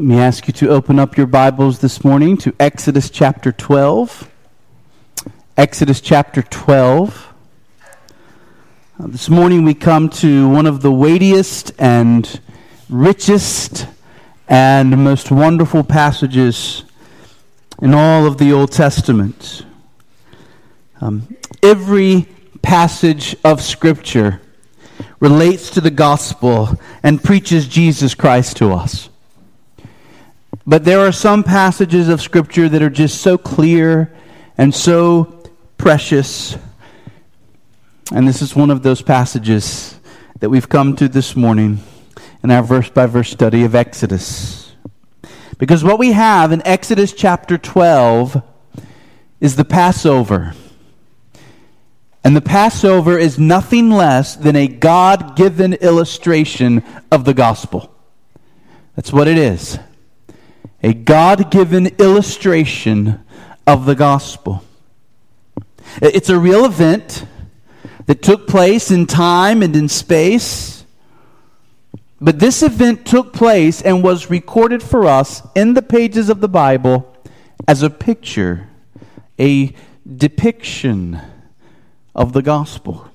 Let me ask you to open up your Bibles this morning to Exodus chapter 12. Exodus chapter 12. Uh, this morning we come to one of the weightiest and richest and most wonderful passages in all of the Old Testament. Um, every passage of Scripture relates to the gospel and preaches Jesus Christ to us. But there are some passages of Scripture that are just so clear and so precious. And this is one of those passages that we've come to this morning in our verse by verse study of Exodus. Because what we have in Exodus chapter 12 is the Passover. And the Passover is nothing less than a God given illustration of the gospel. That's what it is a God given illustration of the gospel. It's a real event that took place in time and in space. But this event took place and was recorded for us in the pages of the Bible as a picture, a depiction of the gospel.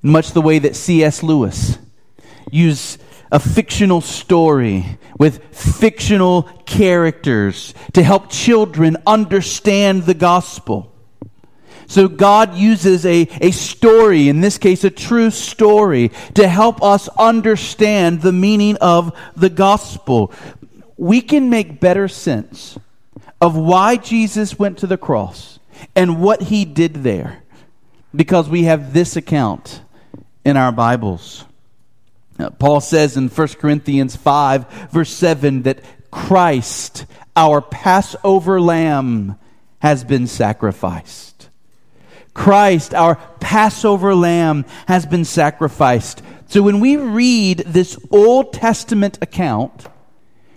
Much the way that C.S. Lewis used a fictional story with fictional characters to help children understand the gospel. So God uses a, a story, in this case a true story, to help us understand the meaning of the gospel. We can make better sense of why Jesus went to the cross and what he did there because we have this account in our Bibles. Paul says in 1 Corinthians 5, verse 7, that Christ, our Passover lamb, has been sacrificed. Christ, our Passover lamb, has been sacrificed. So when we read this Old Testament account,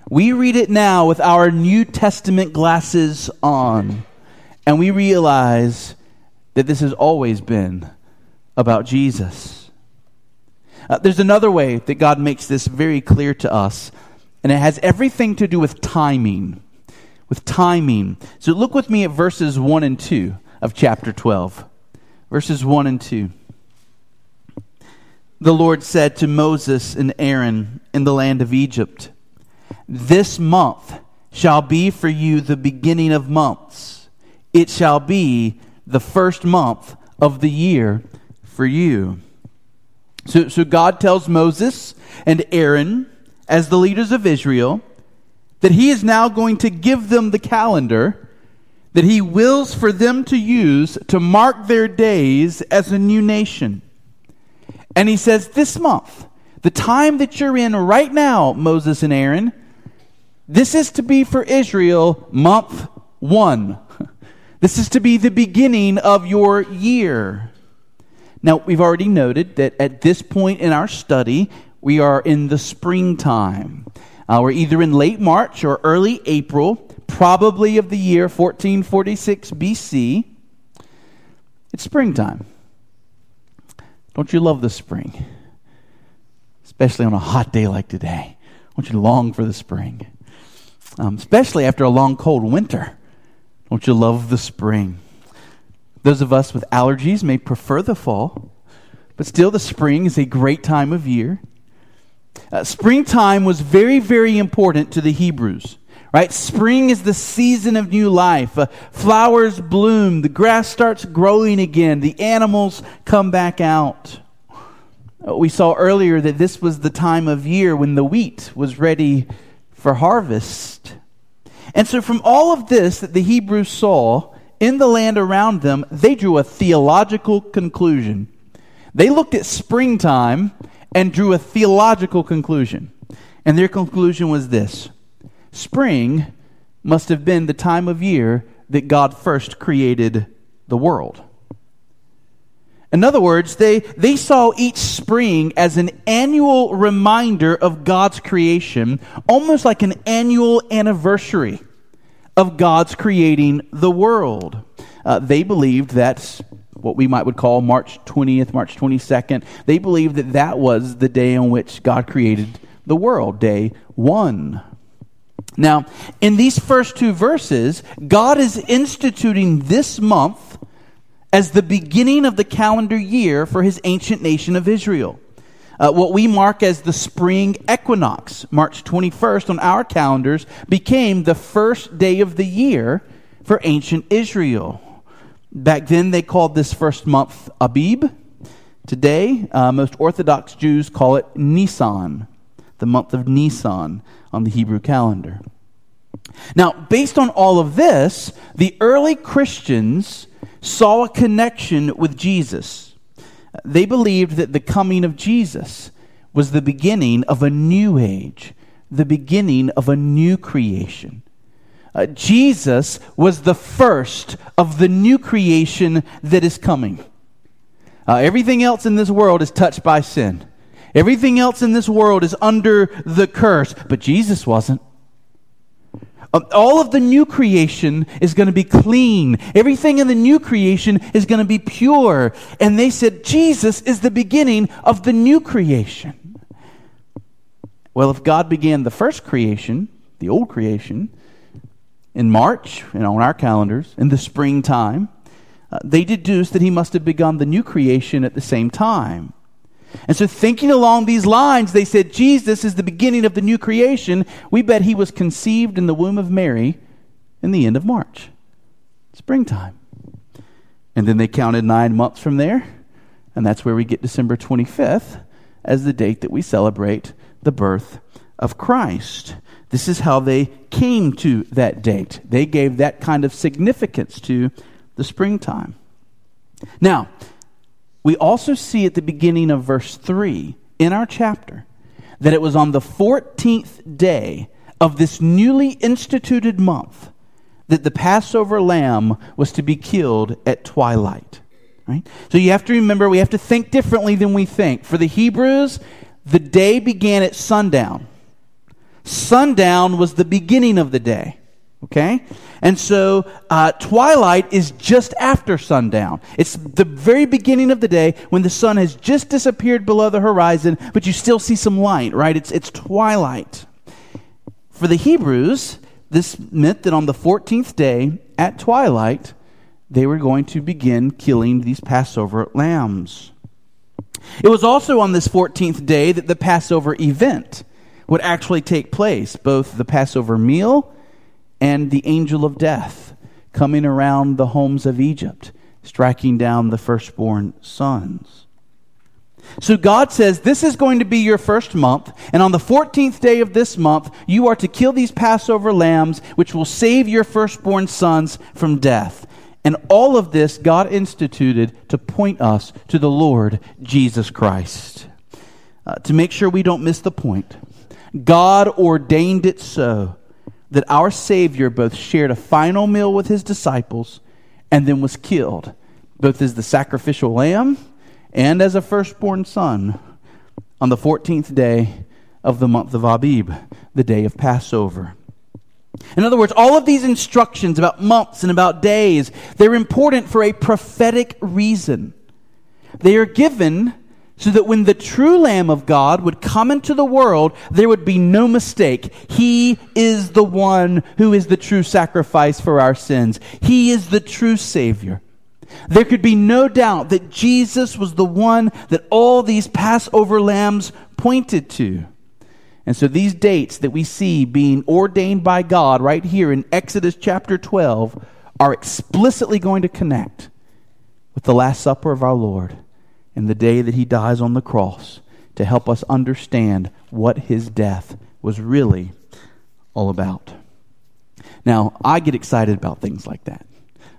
we read it now with our New Testament glasses on, and we realize that this has always been about Jesus. Uh, there's another way that God makes this very clear to us, and it has everything to do with timing. With timing. So look with me at verses 1 and 2 of chapter 12. Verses 1 and 2. The Lord said to Moses and Aaron in the land of Egypt, This month shall be for you the beginning of months. It shall be the first month of the year for you. So, so God tells Moses and Aaron, as the leaders of Israel, that he is now going to give them the calendar that he wills for them to use to mark their days as a new nation. And he says, This month, the time that you're in right now, Moses and Aaron, this is to be for Israel month one. This is to be the beginning of your year. Now, we've already noted that at this point in our study, we are in the springtime. Uh, we're either in late March or early April, probably of the year 1446 BC. It's springtime. Don't you love the spring? Especially on a hot day like today. Don't you long for the spring? Um, especially after a long, cold winter. Don't you love the spring? Those of us with allergies may prefer the fall, but still, the spring is a great time of year. Uh, springtime was very, very important to the Hebrews. Right? Spring is the season of new life. Uh, flowers bloom, the grass starts growing again, the animals come back out. Uh, we saw earlier that this was the time of year when the wheat was ready for harvest. And so, from all of this that the Hebrews saw, in the land around them, they drew a theological conclusion. They looked at springtime and drew a theological conclusion. And their conclusion was this Spring must have been the time of year that God first created the world. In other words, they, they saw each spring as an annual reminder of God's creation, almost like an annual anniversary of God's creating the world. Uh, they believed that what we might would call March 20th, March 22nd, they believed that that was the day on which God created the world, day one. Now, in these first two verses, God is instituting this month as the beginning of the calendar year for his ancient nation of Israel. Uh, what we mark as the spring equinox, March 21st on our calendars, became the first day of the year for ancient Israel. Back then, they called this first month Abib. Today, uh, most Orthodox Jews call it Nisan, the month of Nisan on the Hebrew calendar. Now, based on all of this, the early Christians saw a connection with Jesus. They believed that the coming of Jesus was the beginning of a new age, the beginning of a new creation. Uh, Jesus was the first of the new creation that is coming. Uh, everything else in this world is touched by sin. Everything else in this world is under the curse, but Jesus wasn't. Um, all of the new creation is going to be clean. Everything in the new creation is going to be pure. And they said Jesus is the beginning of the new creation. Well, if God began the first creation, the old creation, in March, know, on our calendars, in the springtime, uh, they deduced that he must have begun the new creation at the same time. And so, thinking along these lines, they said Jesus is the beginning of the new creation. We bet he was conceived in the womb of Mary in the end of March, springtime. And then they counted nine months from there, and that's where we get December 25th as the date that we celebrate the birth of Christ. This is how they came to that date. They gave that kind of significance to the springtime. Now, we also see at the beginning of verse 3 in our chapter that it was on the 14th day of this newly instituted month that the Passover lamb was to be killed at twilight. Right? So you have to remember, we have to think differently than we think. For the Hebrews, the day began at sundown. Sundown was the beginning of the day. Okay? And so uh, twilight is just after sundown. It's the very beginning of the day when the sun has just disappeared below the horizon, but you still see some light, right? It's, it's twilight. For the Hebrews, this meant that on the 14th day at twilight, they were going to begin killing these Passover lambs. It was also on this 14th day that the Passover event would actually take place, both the Passover meal and the angel of death coming around the homes of Egypt, striking down the firstborn sons. So God says, This is going to be your first month, and on the 14th day of this month, you are to kill these Passover lambs, which will save your firstborn sons from death. And all of this God instituted to point us to the Lord Jesus Christ. Uh, to make sure we don't miss the point, God ordained it so that our Savior both shared a final meal with his disciples and then was killed, both as the sacrificial lamb and as a firstborn son on the 14th day of the month of Abib, the day of Passover. In other words, all of these instructions about months and about days, they're important for a prophetic reason. They are given so that when the true Lamb of God would come into the world, there would be no mistake. He is the one who is the true sacrifice for our sins. He is the true Savior. There could be no doubt that Jesus was the one that all these Passover lambs pointed to. And so these dates that we see being ordained by God right here in Exodus chapter 12 are explicitly going to connect with the Last Supper of our Lord and the day that he dies on the cross to help us understand what his death was really all about. Now, I get excited about things like that.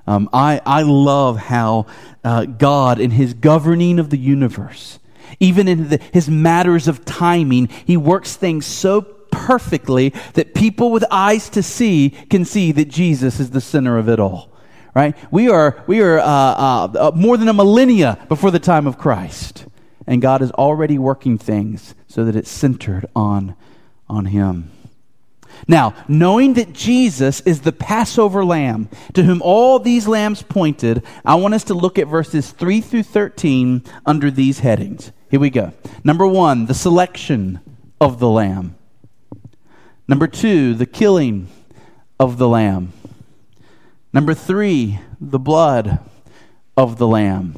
Um, I, I love how uh, God, in his governing of the universe, even in the, his matters of timing, he works things so perfectly that people with eyes to see can see that Jesus is the center of it all right? We are, we are uh, uh, uh, more than a millennia before the time of Christ. And God is already working things so that it's centered on, on Him. Now, knowing that Jesus is the Passover lamb to whom all these lambs pointed, I want us to look at verses 3 through 13 under these headings. Here we go. Number one, the selection of the lamb. Number two, the killing of the lamb. Number three, the blood of the lamb.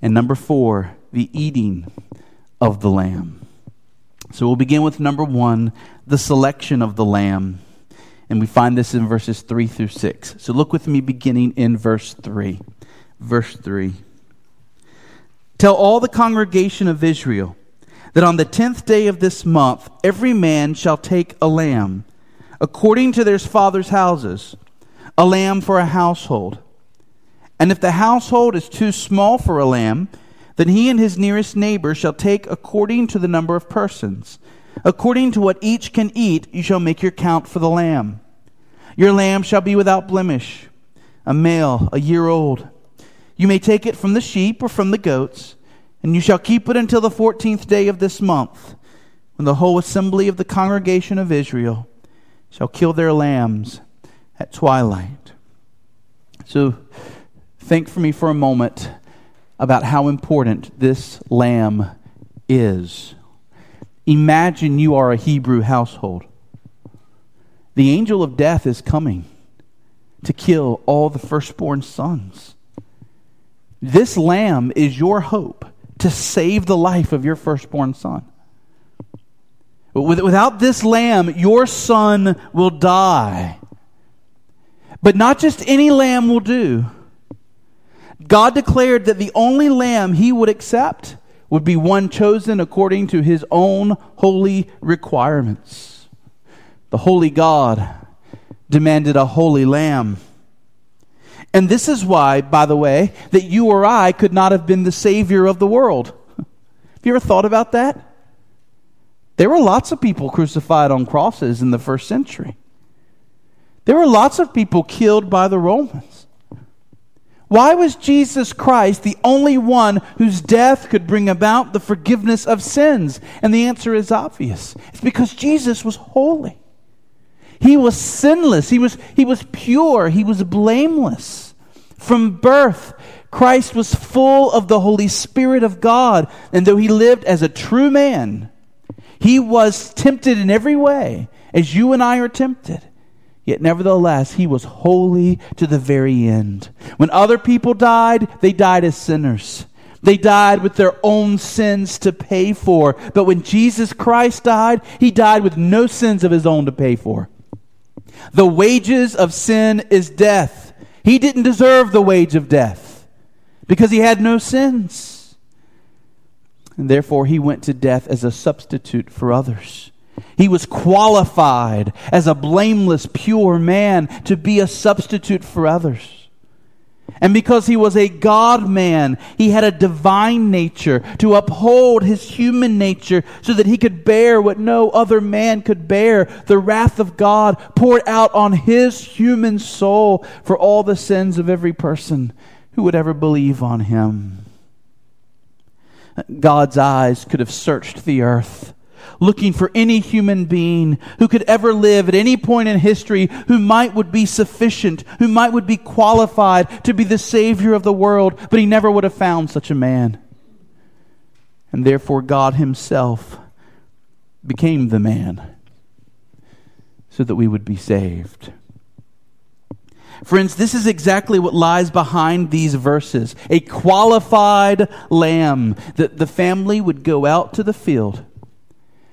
And number four, the eating of the lamb. So we'll begin with number one, the selection of the lamb. And we find this in verses 3 through 6. So look with me beginning in verse 3. Verse 3. Tell all the congregation of Israel that on the tenth day of this month every man shall take a lamb, according to their father's houses, a lamb for a household. And if the household is too small for a lamb, then he and his nearest neighbor shall take according to the number of persons. According to what each can eat, you shall make your count for the lamb. Your lamb shall be without blemish, a male, a year old. You may take it from the sheep or from the goats, and you shall keep it until the fourteenth day of this month, when the whole assembly of the congregation of Israel shall kill their lambs at twilight. So, think for me for a moment about how important this lamb is. Imagine you are a Hebrew household. The angel of death is coming to kill all the firstborn sons. This lamb is your hope to save the life of your firstborn son. Without this lamb, your son will die. But not just any lamb will do. God declared that the only lamb he would accept would be one chosen according to his own holy requirements. The holy God demanded a holy lamb. And this is why, by the way, that you or I could not have been the Savior of the world. Have you ever thought about that? There were lots of people crucified on crosses in the first century. There were lots of people killed by the Romans. Why was Jesus Christ the only one whose death could bring about the forgiveness of sins? And the answer is obvious. It's because Jesus was holy. He was sinless. He was, he was pure. He was blameless. From birth, Christ was full of the Holy Spirit of God. And though he lived as a true man, he was tempted in every way, as you and I are tempted. Yet nevertheless, he was holy to the very end. When other people died, they died as sinners. They died with their own sins to pay for. But when Jesus Christ died, he died with no sins of his own to pay for. The wages of sin is death. He didn't deserve the wage of death because he had no sins. And therefore, he went to death as a substitute for others. He was qualified as a blameless, pure man to be a substitute for others. And because he was a God man, he had a divine nature to uphold his human nature so that he could bear what no other man could bear the wrath of God poured out on his human soul for all the sins of every person who would ever believe on him. God's eyes could have searched the earth looking for any human being who could ever live at any point in history who might would be sufficient, who might would be qualified to be the savior of the world, but he never would have found such a man. And therefore God himself became the man so that we would be saved. Friends, this is exactly what lies behind these verses. A qualified lamb that the family would go out to the field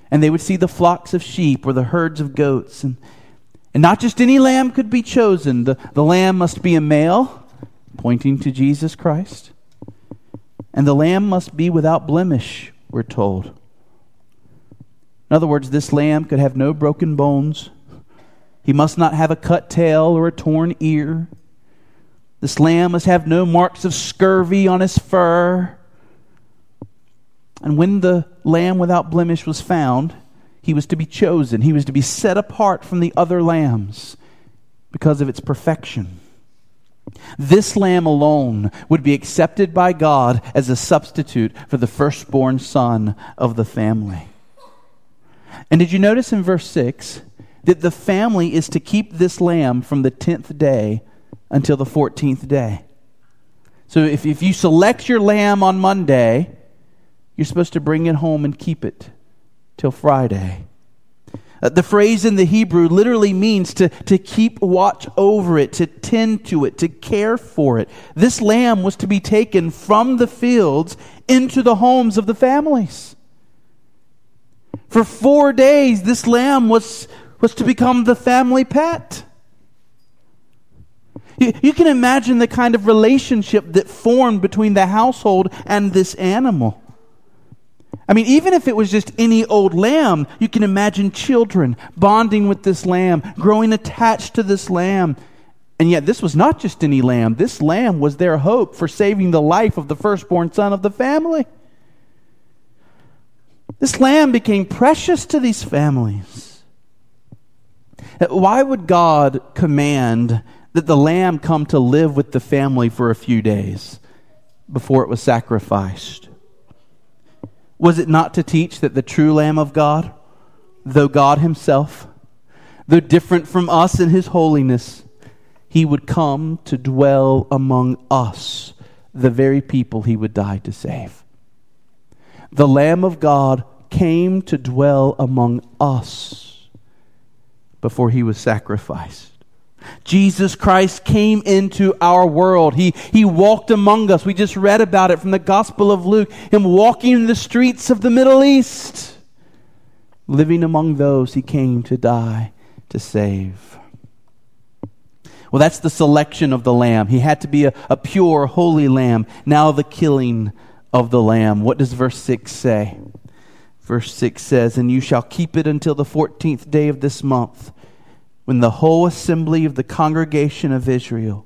and they would see the flocks of sheep or the herds of goats. And, and not just any lamb could be chosen, the, the lamb must be a male, pointing to Jesus Christ. And the lamb must be without blemish, we're told. In other words, this lamb could have no broken bones. He must not have a cut tail or a torn ear. This lamb must have no marks of scurvy on his fur. And when the lamb without blemish was found, he was to be chosen. He was to be set apart from the other lambs because of its perfection. This lamb alone would be accepted by God as a substitute for the firstborn son of the family. And did you notice in verse 6 that the family is to keep this lamb from the 10th day until the 14th day? So if, if you select your lamb on Monday, you're supposed to bring it home and keep it till Friday. Uh, the phrase in the Hebrew literally means to, to keep watch over it, to tend to it, to care for it. This lamb was to be taken from the fields into the homes of the families. For four days, this lamb was, was to become the family pet. You, you can imagine the kind of relationship that formed between the household and this animal. I mean, even if it was just any old lamb, you can imagine children bonding with this lamb, growing attached to this lamb. And yet, this was not just any lamb. This lamb was their hope for saving the life of the firstborn son of the family. This lamb became precious to these families. Uh, why would God command that the lamb come to live with the family for a few days before it was sacrificed? Was it not to teach that the true Lamb of God, though God Himself, though different from us in His holiness, He would come to dwell among us, the very people He would die to save? The Lamb of God came to dwell among us before He was sacrificed. Jesus Christ came into our world. He, he walked among us. We just read about it from the Gospel of Luke, him walking in the streets of the Middle East, living among those he came to die to save. Well, that's the selection of the lamb. He had to be a, a pure, holy lamb. Now, the killing of the lamb. What does verse 6 say? Verse 6 says, And you shall keep it until the 14th day of this month when the whole assembly of the congregation of Israel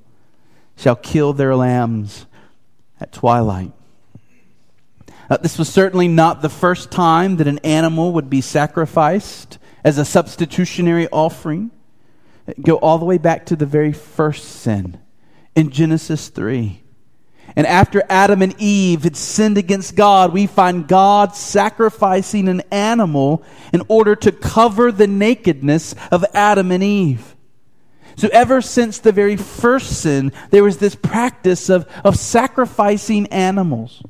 shall kill their lambs at twilight. Uh, this was certainly not the first time that an animal would be sacrificed as a substitutionary offering. Go all the way back to the very first sin in Genesis 3. And after Adam and Eve had sinned against God, we find God sacrificing an animal in order to cover the nakedness of Adam and Eve. So, ever since the very first sin, there was this practice of, of sacrificing animals.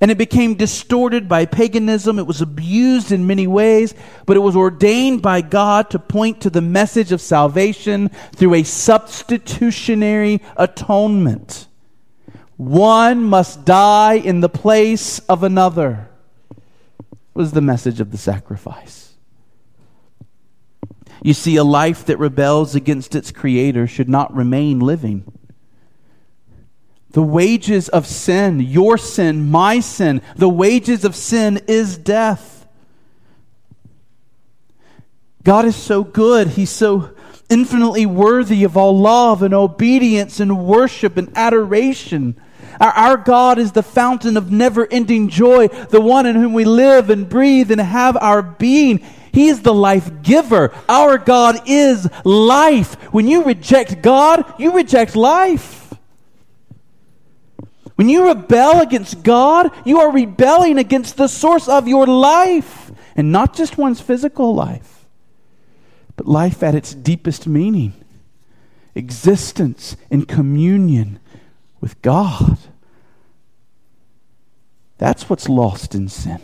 And it became distorted by paganism. It was abused in many ways, but it was ordained by God to point to the message of salvation through a substitutionary atonement. One must die in the place of another, was the message of the sacrifice. You see, a life that rebels against its creator should not remain living. The wages of sin, your sin, my sin, the wages of sin is death. God is so good. He's so infinitely worthy of all love and obedience and worship and adoration. Our, our God is the fountain of never ending joy, the one in whom we live and breathe and have our being. He is the life giver. Our God is life. When you reject God, you reject life. When you rebel against God, you are rebelling against the source of your life. And not just one's physical life, but life at its deepest meaning existence in communion with God. That's what's lost in sin.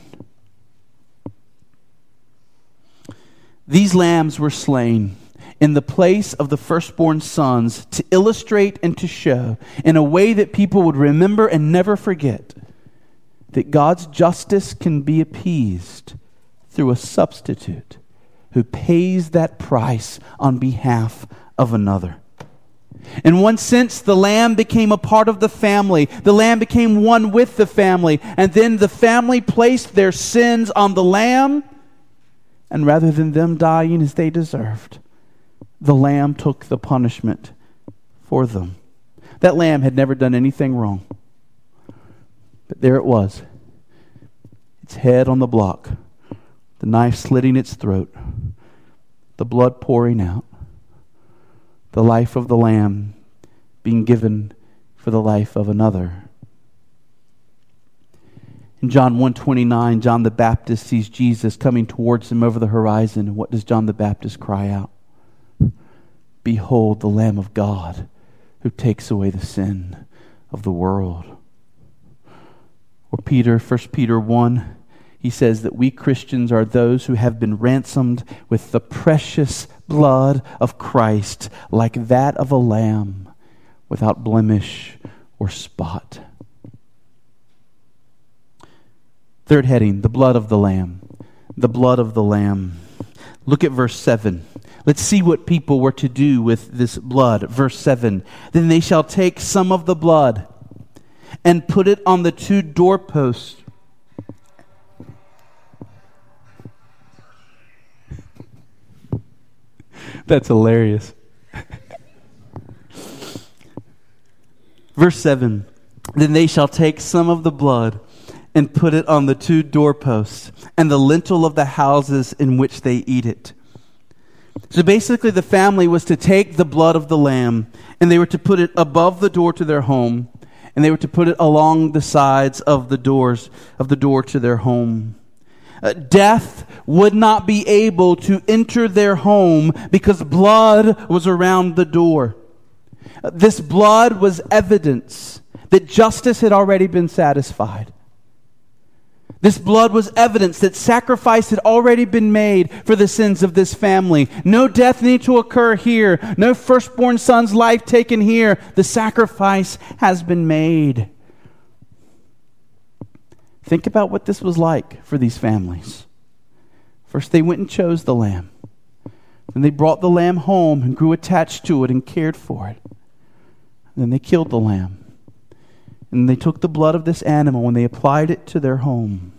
These lambs were slain in the place of the firstborn sons to illustrate and to show in a way that people would remember and never forget that God's justice can be appeased through a substitute who pays that price on behalf of another. In one sense, the lamb became a part of the family. The lamb became one with the family. And then the family placed their sins on the lamb. And rather than them dying as they deserved, the lamb took the punishment for them. That lamb had never done anything wrong. But there it was its head on the block, the knife slitting its throat, the blood pouring out the life of the lamb being given for the life of another. In John 129, John the Baptist sees Jesus coming towards him over the horizon. And what does John the Baptist cry out? Behold the Lamb of God who takes away the sin of the world. Or Peter, 1 Peter 1, he says that we Christians are those who have been ransomed with the precious blood of Christ, like that of a lamb, without blemish or spot. Third heading the blood of the Lamb. The blood of the Lamb. Look at verse 7. Let's see what people were to do with this blood. Verse 7 Then they shall take some of the blood and put it on the two doorposts. That's hilarious. Verse 7 Then they shall take some of the blood and put it on the two doorposts and the lintel of the houses in which they eat it. So basically, the family was to take the blood of the lamb and they were to put it above the door to their home and they were to put it along the sides of the doors of the door to their home. Uh, death would not be able to enter their home because blood was around the door. Uh, this blood was evidence that justice had already been satisfied. This blood was evidence that sacrifice had already been made for the sins of this family. No death need to occur here. No firstborn son's life taken here. The sacrifice has been made. Think about what this was like for these families. First, they went and chose the lamb. Then they brought the lamb home and grew attached to it and cared for it. Then they killed the lamb. And they took the blood of this animal and they applied it to their home.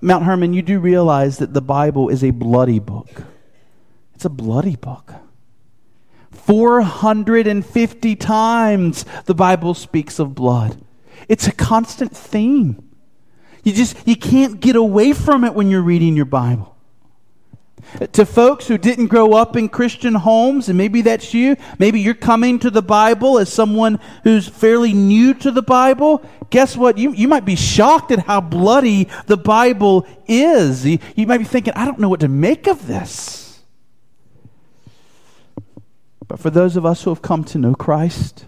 Mount Hermon, you do realize that the Bible is a bloody book. It's a bloody book. 450 times the Bible speaks of blood. It's a constant theme. You just you can't get away from it when you're reading your Bible. To folks who didn't grow up in Christian homes, and maybe that's you, maybe you're coming to the Bible as someone who's fairly new to the Bible, guess what? You, you might be shocked at how bloody the Bible is. You, you might be thinking, I don't know what to make of this. But for those of us who have come to know Christ,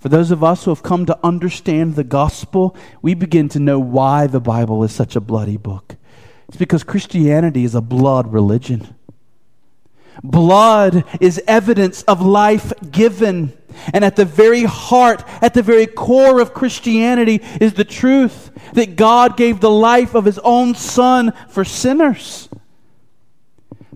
for those of us who have come to understand the gospel, we begin to know why the Bible is such a bloody book. It's because Christianity is a blood religion. Blood is evidence of life given. And at the very heart, at the very core of Christianity is the truth that God gave the life of his own Son for sinners.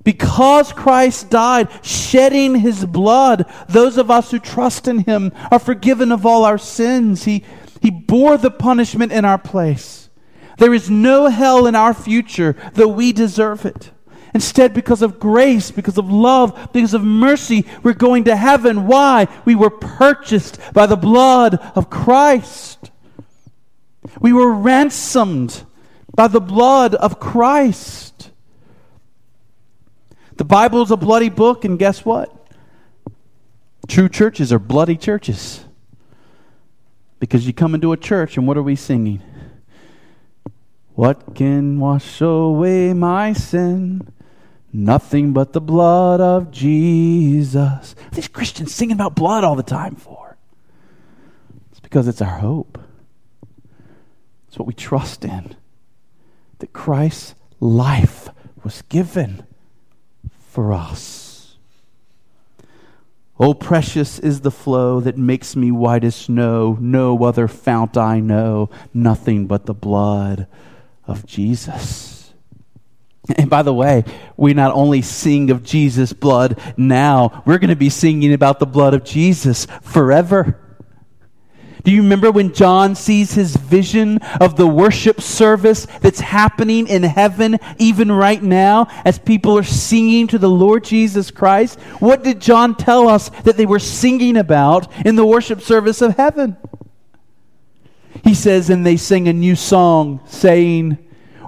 Because Christ died, shedding his blood, those of us who trust in him are forgiven of all our sins. He, he bore the punishment in our place. There is no hell in our future, though we deserve it. Instead, because of grace, because of love, because of mercy, we're going to heaven. Why? We were purchased by the blood of Christ. We were ransomed by the blood of Christ. The Bible is a bloody book, and guess what? True churches are bloody churches. Because you come into a church, and what are we singing? What can wash away my sin? Nothing but the blood of Jesus. These Christians singing about blood all the time for? It's because it's our hope. It's what we trust in. That Christ's life was given for us. Oh, precious is the flow that makes me white as snow. No other fount I know, nothing but the blood of Jesus. And by the way, we not only sing of Jesus' blood now, we're going to be singing about the blood of Jesus forever. Do you remember when John sees his vision of the worship service that's happening in heaven even right now as people are singing to the Lord Jesus Christ? What did John tell us that they were singing about in the worship service of heaven? He says, and they sing a new song, saying,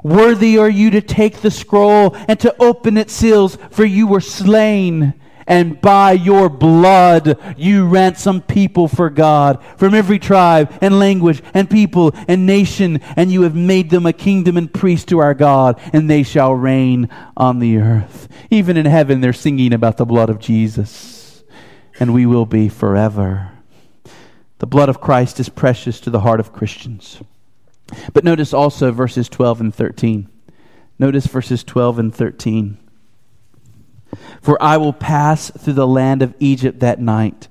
Worthy are you to take the scroll and to open its seals, for you were slain, and by your blood you ransom people for God from every tribe and language and people and nation, and you have made them a kingdom and priest to our God, and they shall reign on the earth. Even in heaven, they're singing about the blood of Jesus, and we will be forever. The blood of Christ is precious to the heart of Christians. But notice also verses 12 and 13. Notice verses 12 and 13. For I will pass through the land of Egypt that night,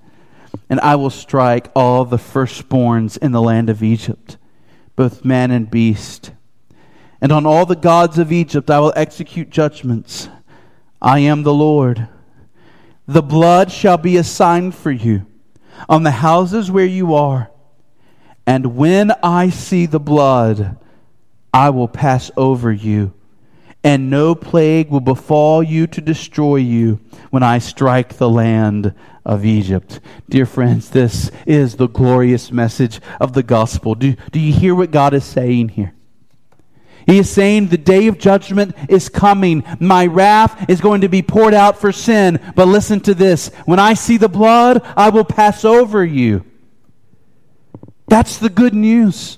and I will strike all the firstborns in the land of Egypt, both man and beast. And on all the gods of Egypt I will execute judgments. I am the Lord. The blood shall be a sign for you on the houses where you are. And when I see the blood, I will pass over you and no plague will befall you to destroy you when I strike the land of Egypt. Dear friends, this is the glorious message of the gospel. Do, do you hear what God is saying here? He is saying the day of judgment is coming. My wrath is going to be poured out for sin. But listen to this. When I see the blood, I will pass over you. That's the good news.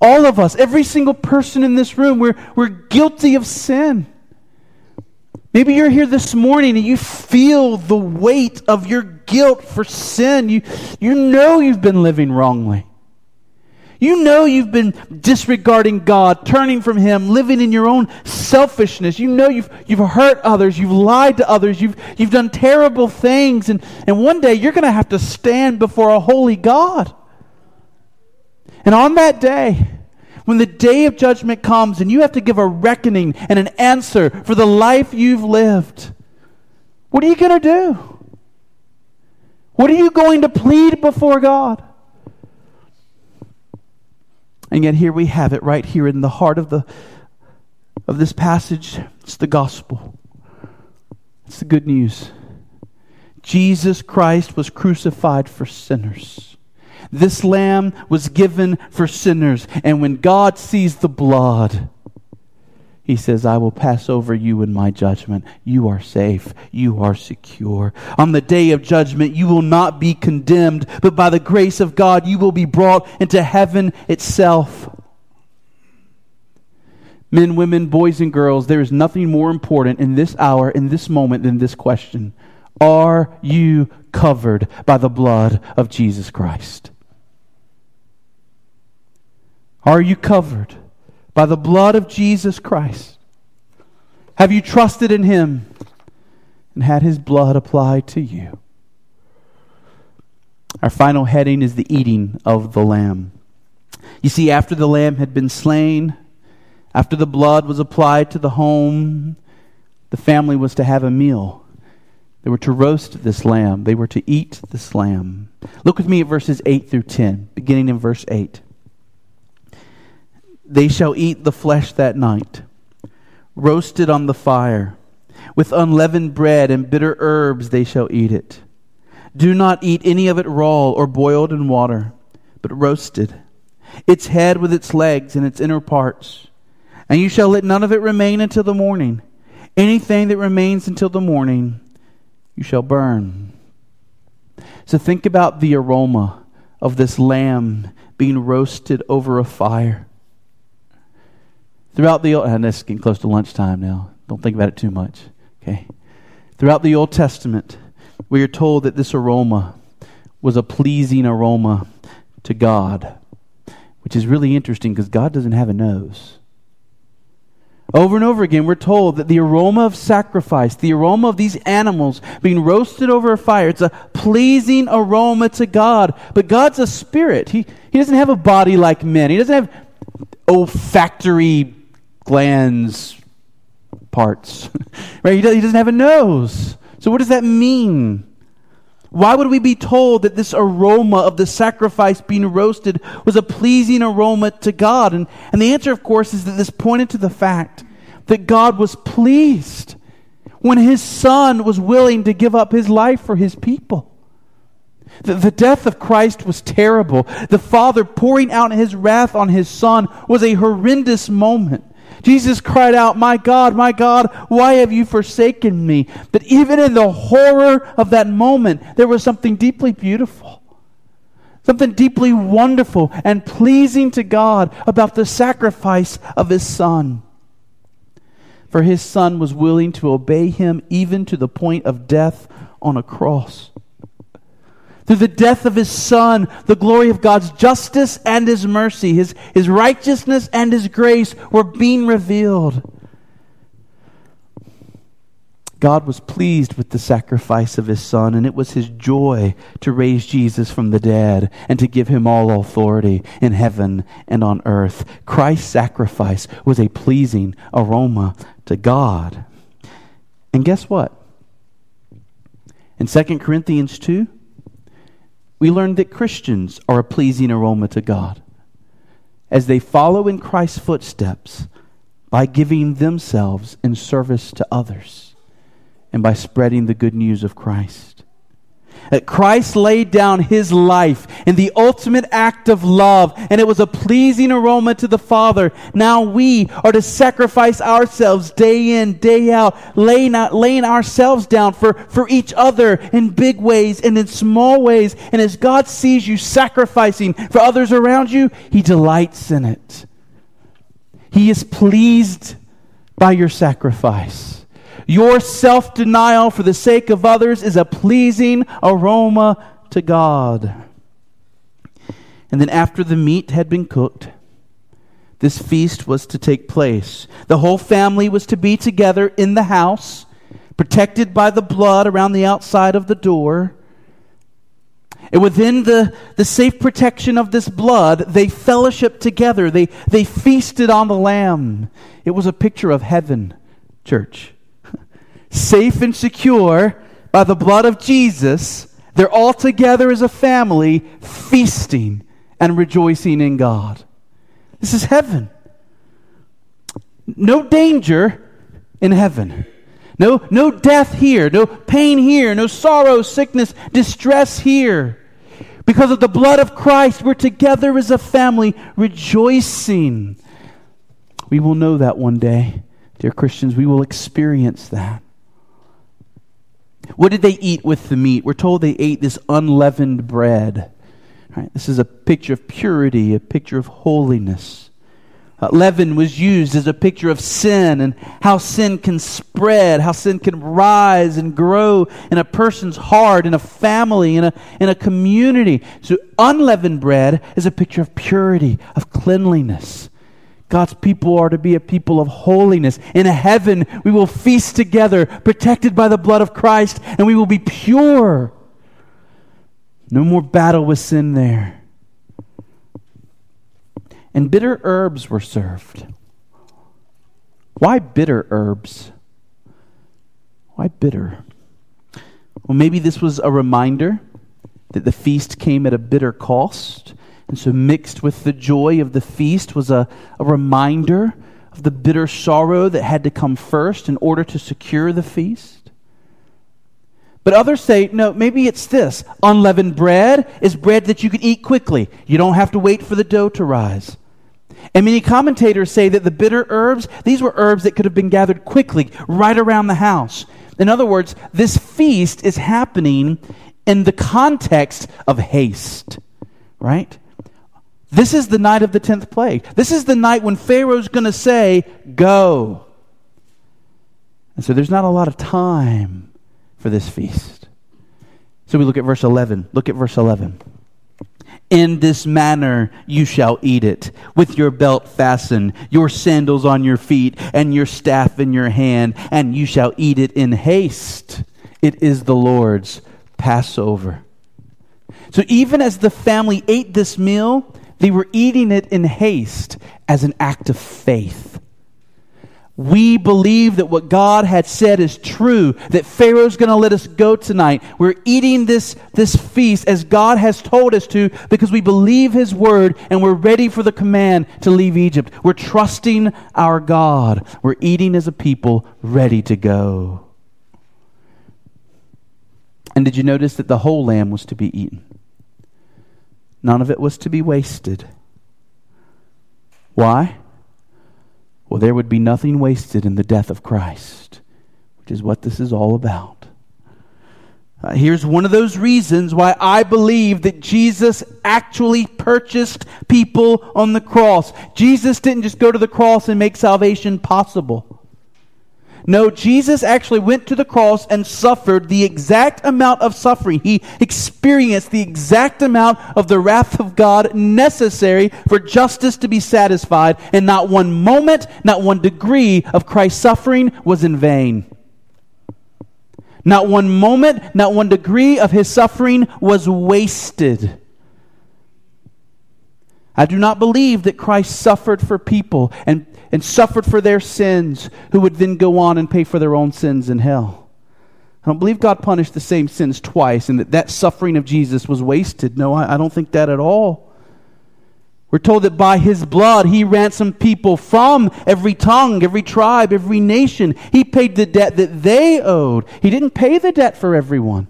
All of us, every single person in this room, we're, we're guilty of sin. Maybe you're here this morning and you feel the weight of your guilt for sin. You, you know you've been living wrongly. You know you've been disregarding God, turning from Him, living in your own selfishness. You know you've, you've hurt others, you've lied to others, you've, you've done terrible things, and, and one day you're going to have to stand before a holy God. And on that day, when the day of judgment comes and you have to give a reckoning and an answer for the life you've lived, what are you going to do? What are you going to plead before God? And yet here we have it right here in the heart of the of this passage. It's the gospel. It's the good news. Jesus Christ was crucified for sinners. This lamb was given for sinners. And when God sees the blood, he says, I will pass over you in my judgment. You are safe. You are secure. On the day of judgment, you will not be condemned, but by the grace of God, you will be brought into heaven itself. Men, women, boys, and girls, there is nothing more important in this hour, in this moment, than this question Are you covered by the blood of Jesus Christ? Are you covered by the blood of Jesus Christ? Have you trusted in Him and had His blood applied to you? Our final heading is the eating of the lamb. You see, after the lamb had been slain, after the blood was applied to the home, the family was to have a meal. They were to roast this lamb, they were to eat this lamb. Look with me at verses 8 through 10, beginning in verse 8. They shall eat the flesh that night, roasted on the fire. With unleavened bread and bitter herbs they shall eat it. Do not eat any of it raw or boiled in water, but roasted, its head with its legs and its inner parts. And you shall let none of it remain until the morning. Anything that remains until the morning, you shall burn. So think about the aroma of this lamb being roasted over a fire. Throughout the Old, and it's getting close to lunchtime now. Don't think about it too much. Okay. Throughout the Old Testament, we are told that this aroma was a pleasing aroma to God, which is really interesting because God doesn't have a nose. Over and over again, we're told that the aroma of sacrifice, the aroma of these animals being roasted over a fire, it's a pleasing aroma to God. But God's a spirit. He, he doesn't have a body like men, He doesn't have olfactory glands parts. right? He doesn't have a nose. So, what does that mean? Why would we be told that this aroma of the sacrifice being roasted was a pleasing aroma to God? And, and the answer, of course, is that this pointed to the fact that God was pleased when his son was willing to give up his life for his people. The, the death of Christ was terrible. The Father pouring out his wrath on his son was a horrendous moment. Jesus cried out, My God, my God, why have you forsaken me? But even in the horror of that moment, there was something deeply beautiful, something deeply wonderful and pleasing to God about the sacrifice of his Son. For his Son was willing to obey him even to the point of death on a cross. Through the death of his son, the glory of God's justice and his mercy, his, his righteousness and his grace were being revealed. God was pleased with the sacrifice of his son, and it was his joy to raise Jesus from the dead and to give him all authority in heaven and on earth. Christ's sacrifice was a pleasing aroma to God. And guess what? In 2 Corinthians 2, we learned that Christians are a pleasing aroma to God as they follow in Christ's footsteps by giving themselves in service to others and by spreading the good news of Christ. That Christ laid down his life in the ultimate act of love, and it was a pleasing aroma to the Father. Now we are to sacrifice ourselves day in, day out, laying, out, laying ourselves down for, for each other in big ways and in small ways. And as God sees you sacrificing for others around you, he delights in it. He is pleased by your sacrifice. Your self denial for the sake of others is a pleasing aroma to God. And then, after the meat had been cooked, this feast was to take place. The whole family was to be together in the house, protected by the blood around the outside of the door. And within the, the safe protection of this blood, they fellowshiped together. They, they feasted on the Lamb. It was a picture of heaven, church safe and secure by the blood of Jesus, they're all together as a family, feasting and rejoicing in God. This is heaven. No danger in heaven. No, no death here, no pain here, no sorrow, sickness, distress here. Because of the blood of Christ, we're together as a family rejoicing. We will know that one day, dear Christians. We will experience that. What did they eat with the meat? We're told they ate this unleavened bread. Right, this is a picture of purity, a picture of holiness. Uh, leaven was used as a picture of sin and how sin can spread, how sin can rise and grow in a person's heart, in a family, in a, in a community. So, unleavened bread is a picture of purity, of cleanliness. God's people are to be a people of holiness. In heaven, we will feast together, protected by the blood of Christ, and we will be pure. No more battle with sin there. And bitter herbs were served. Why bitter herbs? Why bitter? Well, maybe this was a reminder that the feast came at a bitter cost and so, mixed with the joy of the feast was a, a reminder of the bitter sorrow that had to come first in order to secure the feast. But others say, no, maybe it's this. Unleavened bread is bread that you can eat quickly. You don't have to wait for the dough to rise. And many commentators say that the bitter herbs, these were herbs that could have been gathered quickly, right around the house. In other words, this feast is happening in the context of haste, right? This is the night of the 10th plague. This is the night when Pharaoh's going to say, Go. And so there's not a lot of time for this feast. So we look at verse 11. Look at verse 11. In this manner you shall eat it, with your belt fastened, your sandals on your feet, and your staff in your hand, and you shall eat it in haste. It is the Lord's Passover. So even as the family ate this meal, they were eating it in haste as an act of faith. We believe that what God had said is true, that Pharaoh's going to let us go tonight. We're eating this, this feast as God has told us to because we believe His word and we're ready for the command to leave Egypt. We're trusting our God. We're eating as a people ready to go. And did you notice that the whole lamb was to be eaten? None of it was to be wasted. Why? Well, there would be nothing wasted in the death of Christ, which is what this is all about. Uh, here's one of those reasons why I believe that Jesus actually purchased people on the cross. Jesus didn't just go to the cross and make salvation possible. No, Jesus actually went to the cross and suffered the exact amount of suffering. He experienced the exact amount of the wrath of God necessary for justice to be satisfied, and not one moment, not one degree of Christ's suffering was in vain. Not one moment, not one degree of his suffering was wasted. I do not believe that Christ suffered for people and and suffered for their sins, who would then go on and pay for their own sins in hell. I don't believe God punished the same sins twice and that that suffering of Jesus was wasted. No, I, I don't think that at all. We're told that by his blood he ransomed people from every tongue, every tribe, every nation. He paid the debt that they owed. He didn't pay the debt for everyone.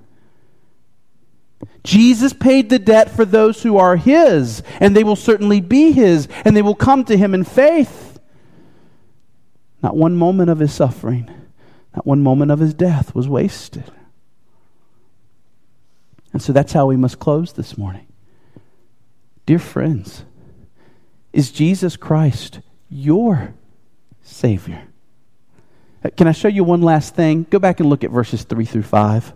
Jesus paid the debt for those who are his, and they will certainly be his, and they will come to him in faith. Not one moment of his suffering, not one moment of his death was wasted. And so that's how we must close this morning. Dear friends, is Jesus Christ your Savior? Uh, can I show you one last thing? Go back and look at verses 3 through 5.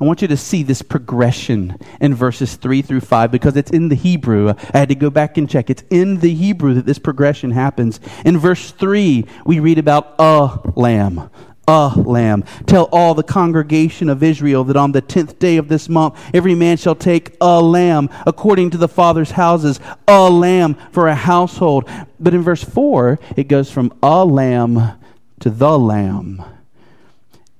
I want you to see this progression in verses 3 through 5 because it's in the Hebrew. I had to go back and check. It's in the Hebrew that this progression happens. In verse 3, we read about a lamb. A lamb. Tell all the congregation of Israel that on the tenth day of this month, every man shall take a lamb according to the father's houses, a lamb for a household. But in verse 4, it goes from a lamb to the lamb.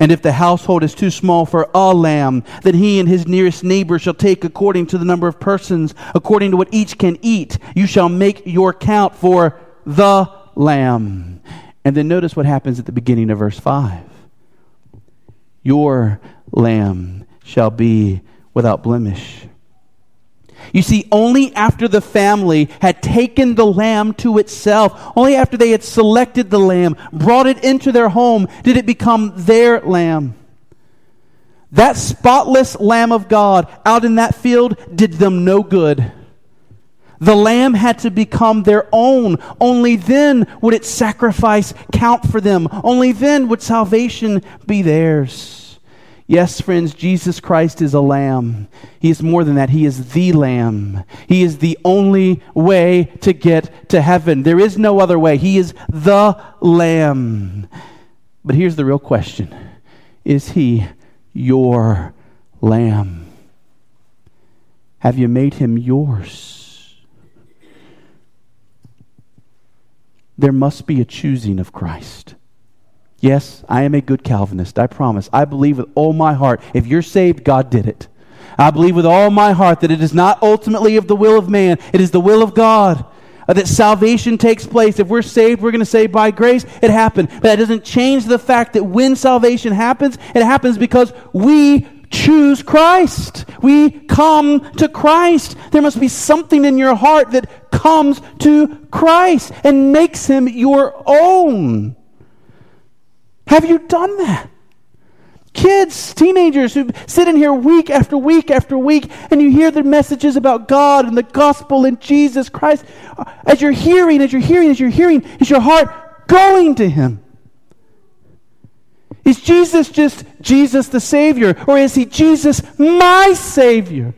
And if the household is too small for a lamb, then he and his nearest neighbor shall take according to the number of persons, according to what each can eat. You shall make your count for the lamb. And then notice what happens at the beginning of verse 5. Your lamb shall be without blemish. You see, only after the family had taken the lamb to itself, only after they had selected the lamb, brought it into their home, did it become their lamb. That spotless lamb of God out in that field did them no good. The lamb had to become their own. Only then would its sacrifice count for them. Only then would salvation be theirs. Yes, friends, Jesus Christ is a lamb. He is more than that. He is the lamb. He is the only way to get to heaven. There is no other way. He is the lamb. But here's the real question Is he your lamb? Have you made him yours? There must be a choosing of Christ. Yes, I am a good Calvinist, I promise. I believe with all my heart, if you're saved, God did it. I believe with all my heart that it is not ultimately of the will of man, it is the will of God. Uh, that salvation takes place. If we're saved, we're going to say by grace, it happened. But that doesn't change the fact that when salvation happens, it happens because we choose Christ. We come to Christ. There must be something in your heart that comes to Christ and makes him your own. Have you done that? Kids, teenagers who sit in here week after week after week and you hear the messages about God and the gospel and Jesus Christ. As you're hearing, as you're hearing, as you're hearing, is your heart going to Him? Is Jesus just Jesus the Savior or is He Jesus my Savior?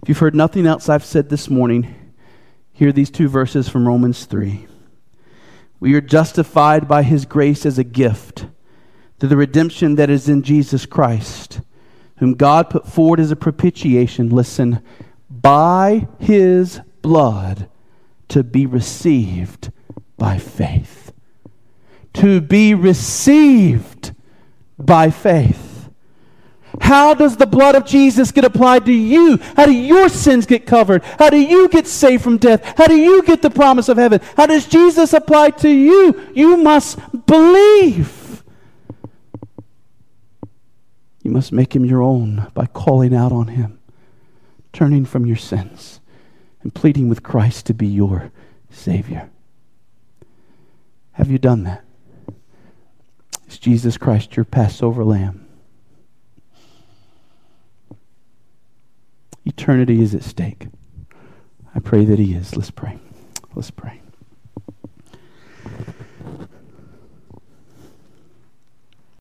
If you've heard nothing else I've said this morning, Hear these two verses from Romans 3. We are justified by his grace as a gift through the redemption that is in Jesus Christ, whom God put forward as a propitiation, listen, by his blood to be received by faith. To be received by faith. How does the blood of Jesus get applied to you? How do your sins get covered? How do you get saved from death? How do you get the promise of heaven? How does Jesus apply to you? You must believe. You must make him your own by calling out on him, turning from your sins, and pleading with Christ to be your Savior. Have you done that? Is Jesus Christ your Passover lamb? Eternity is at stake. I pray that He is. Let's pray. Let's pray.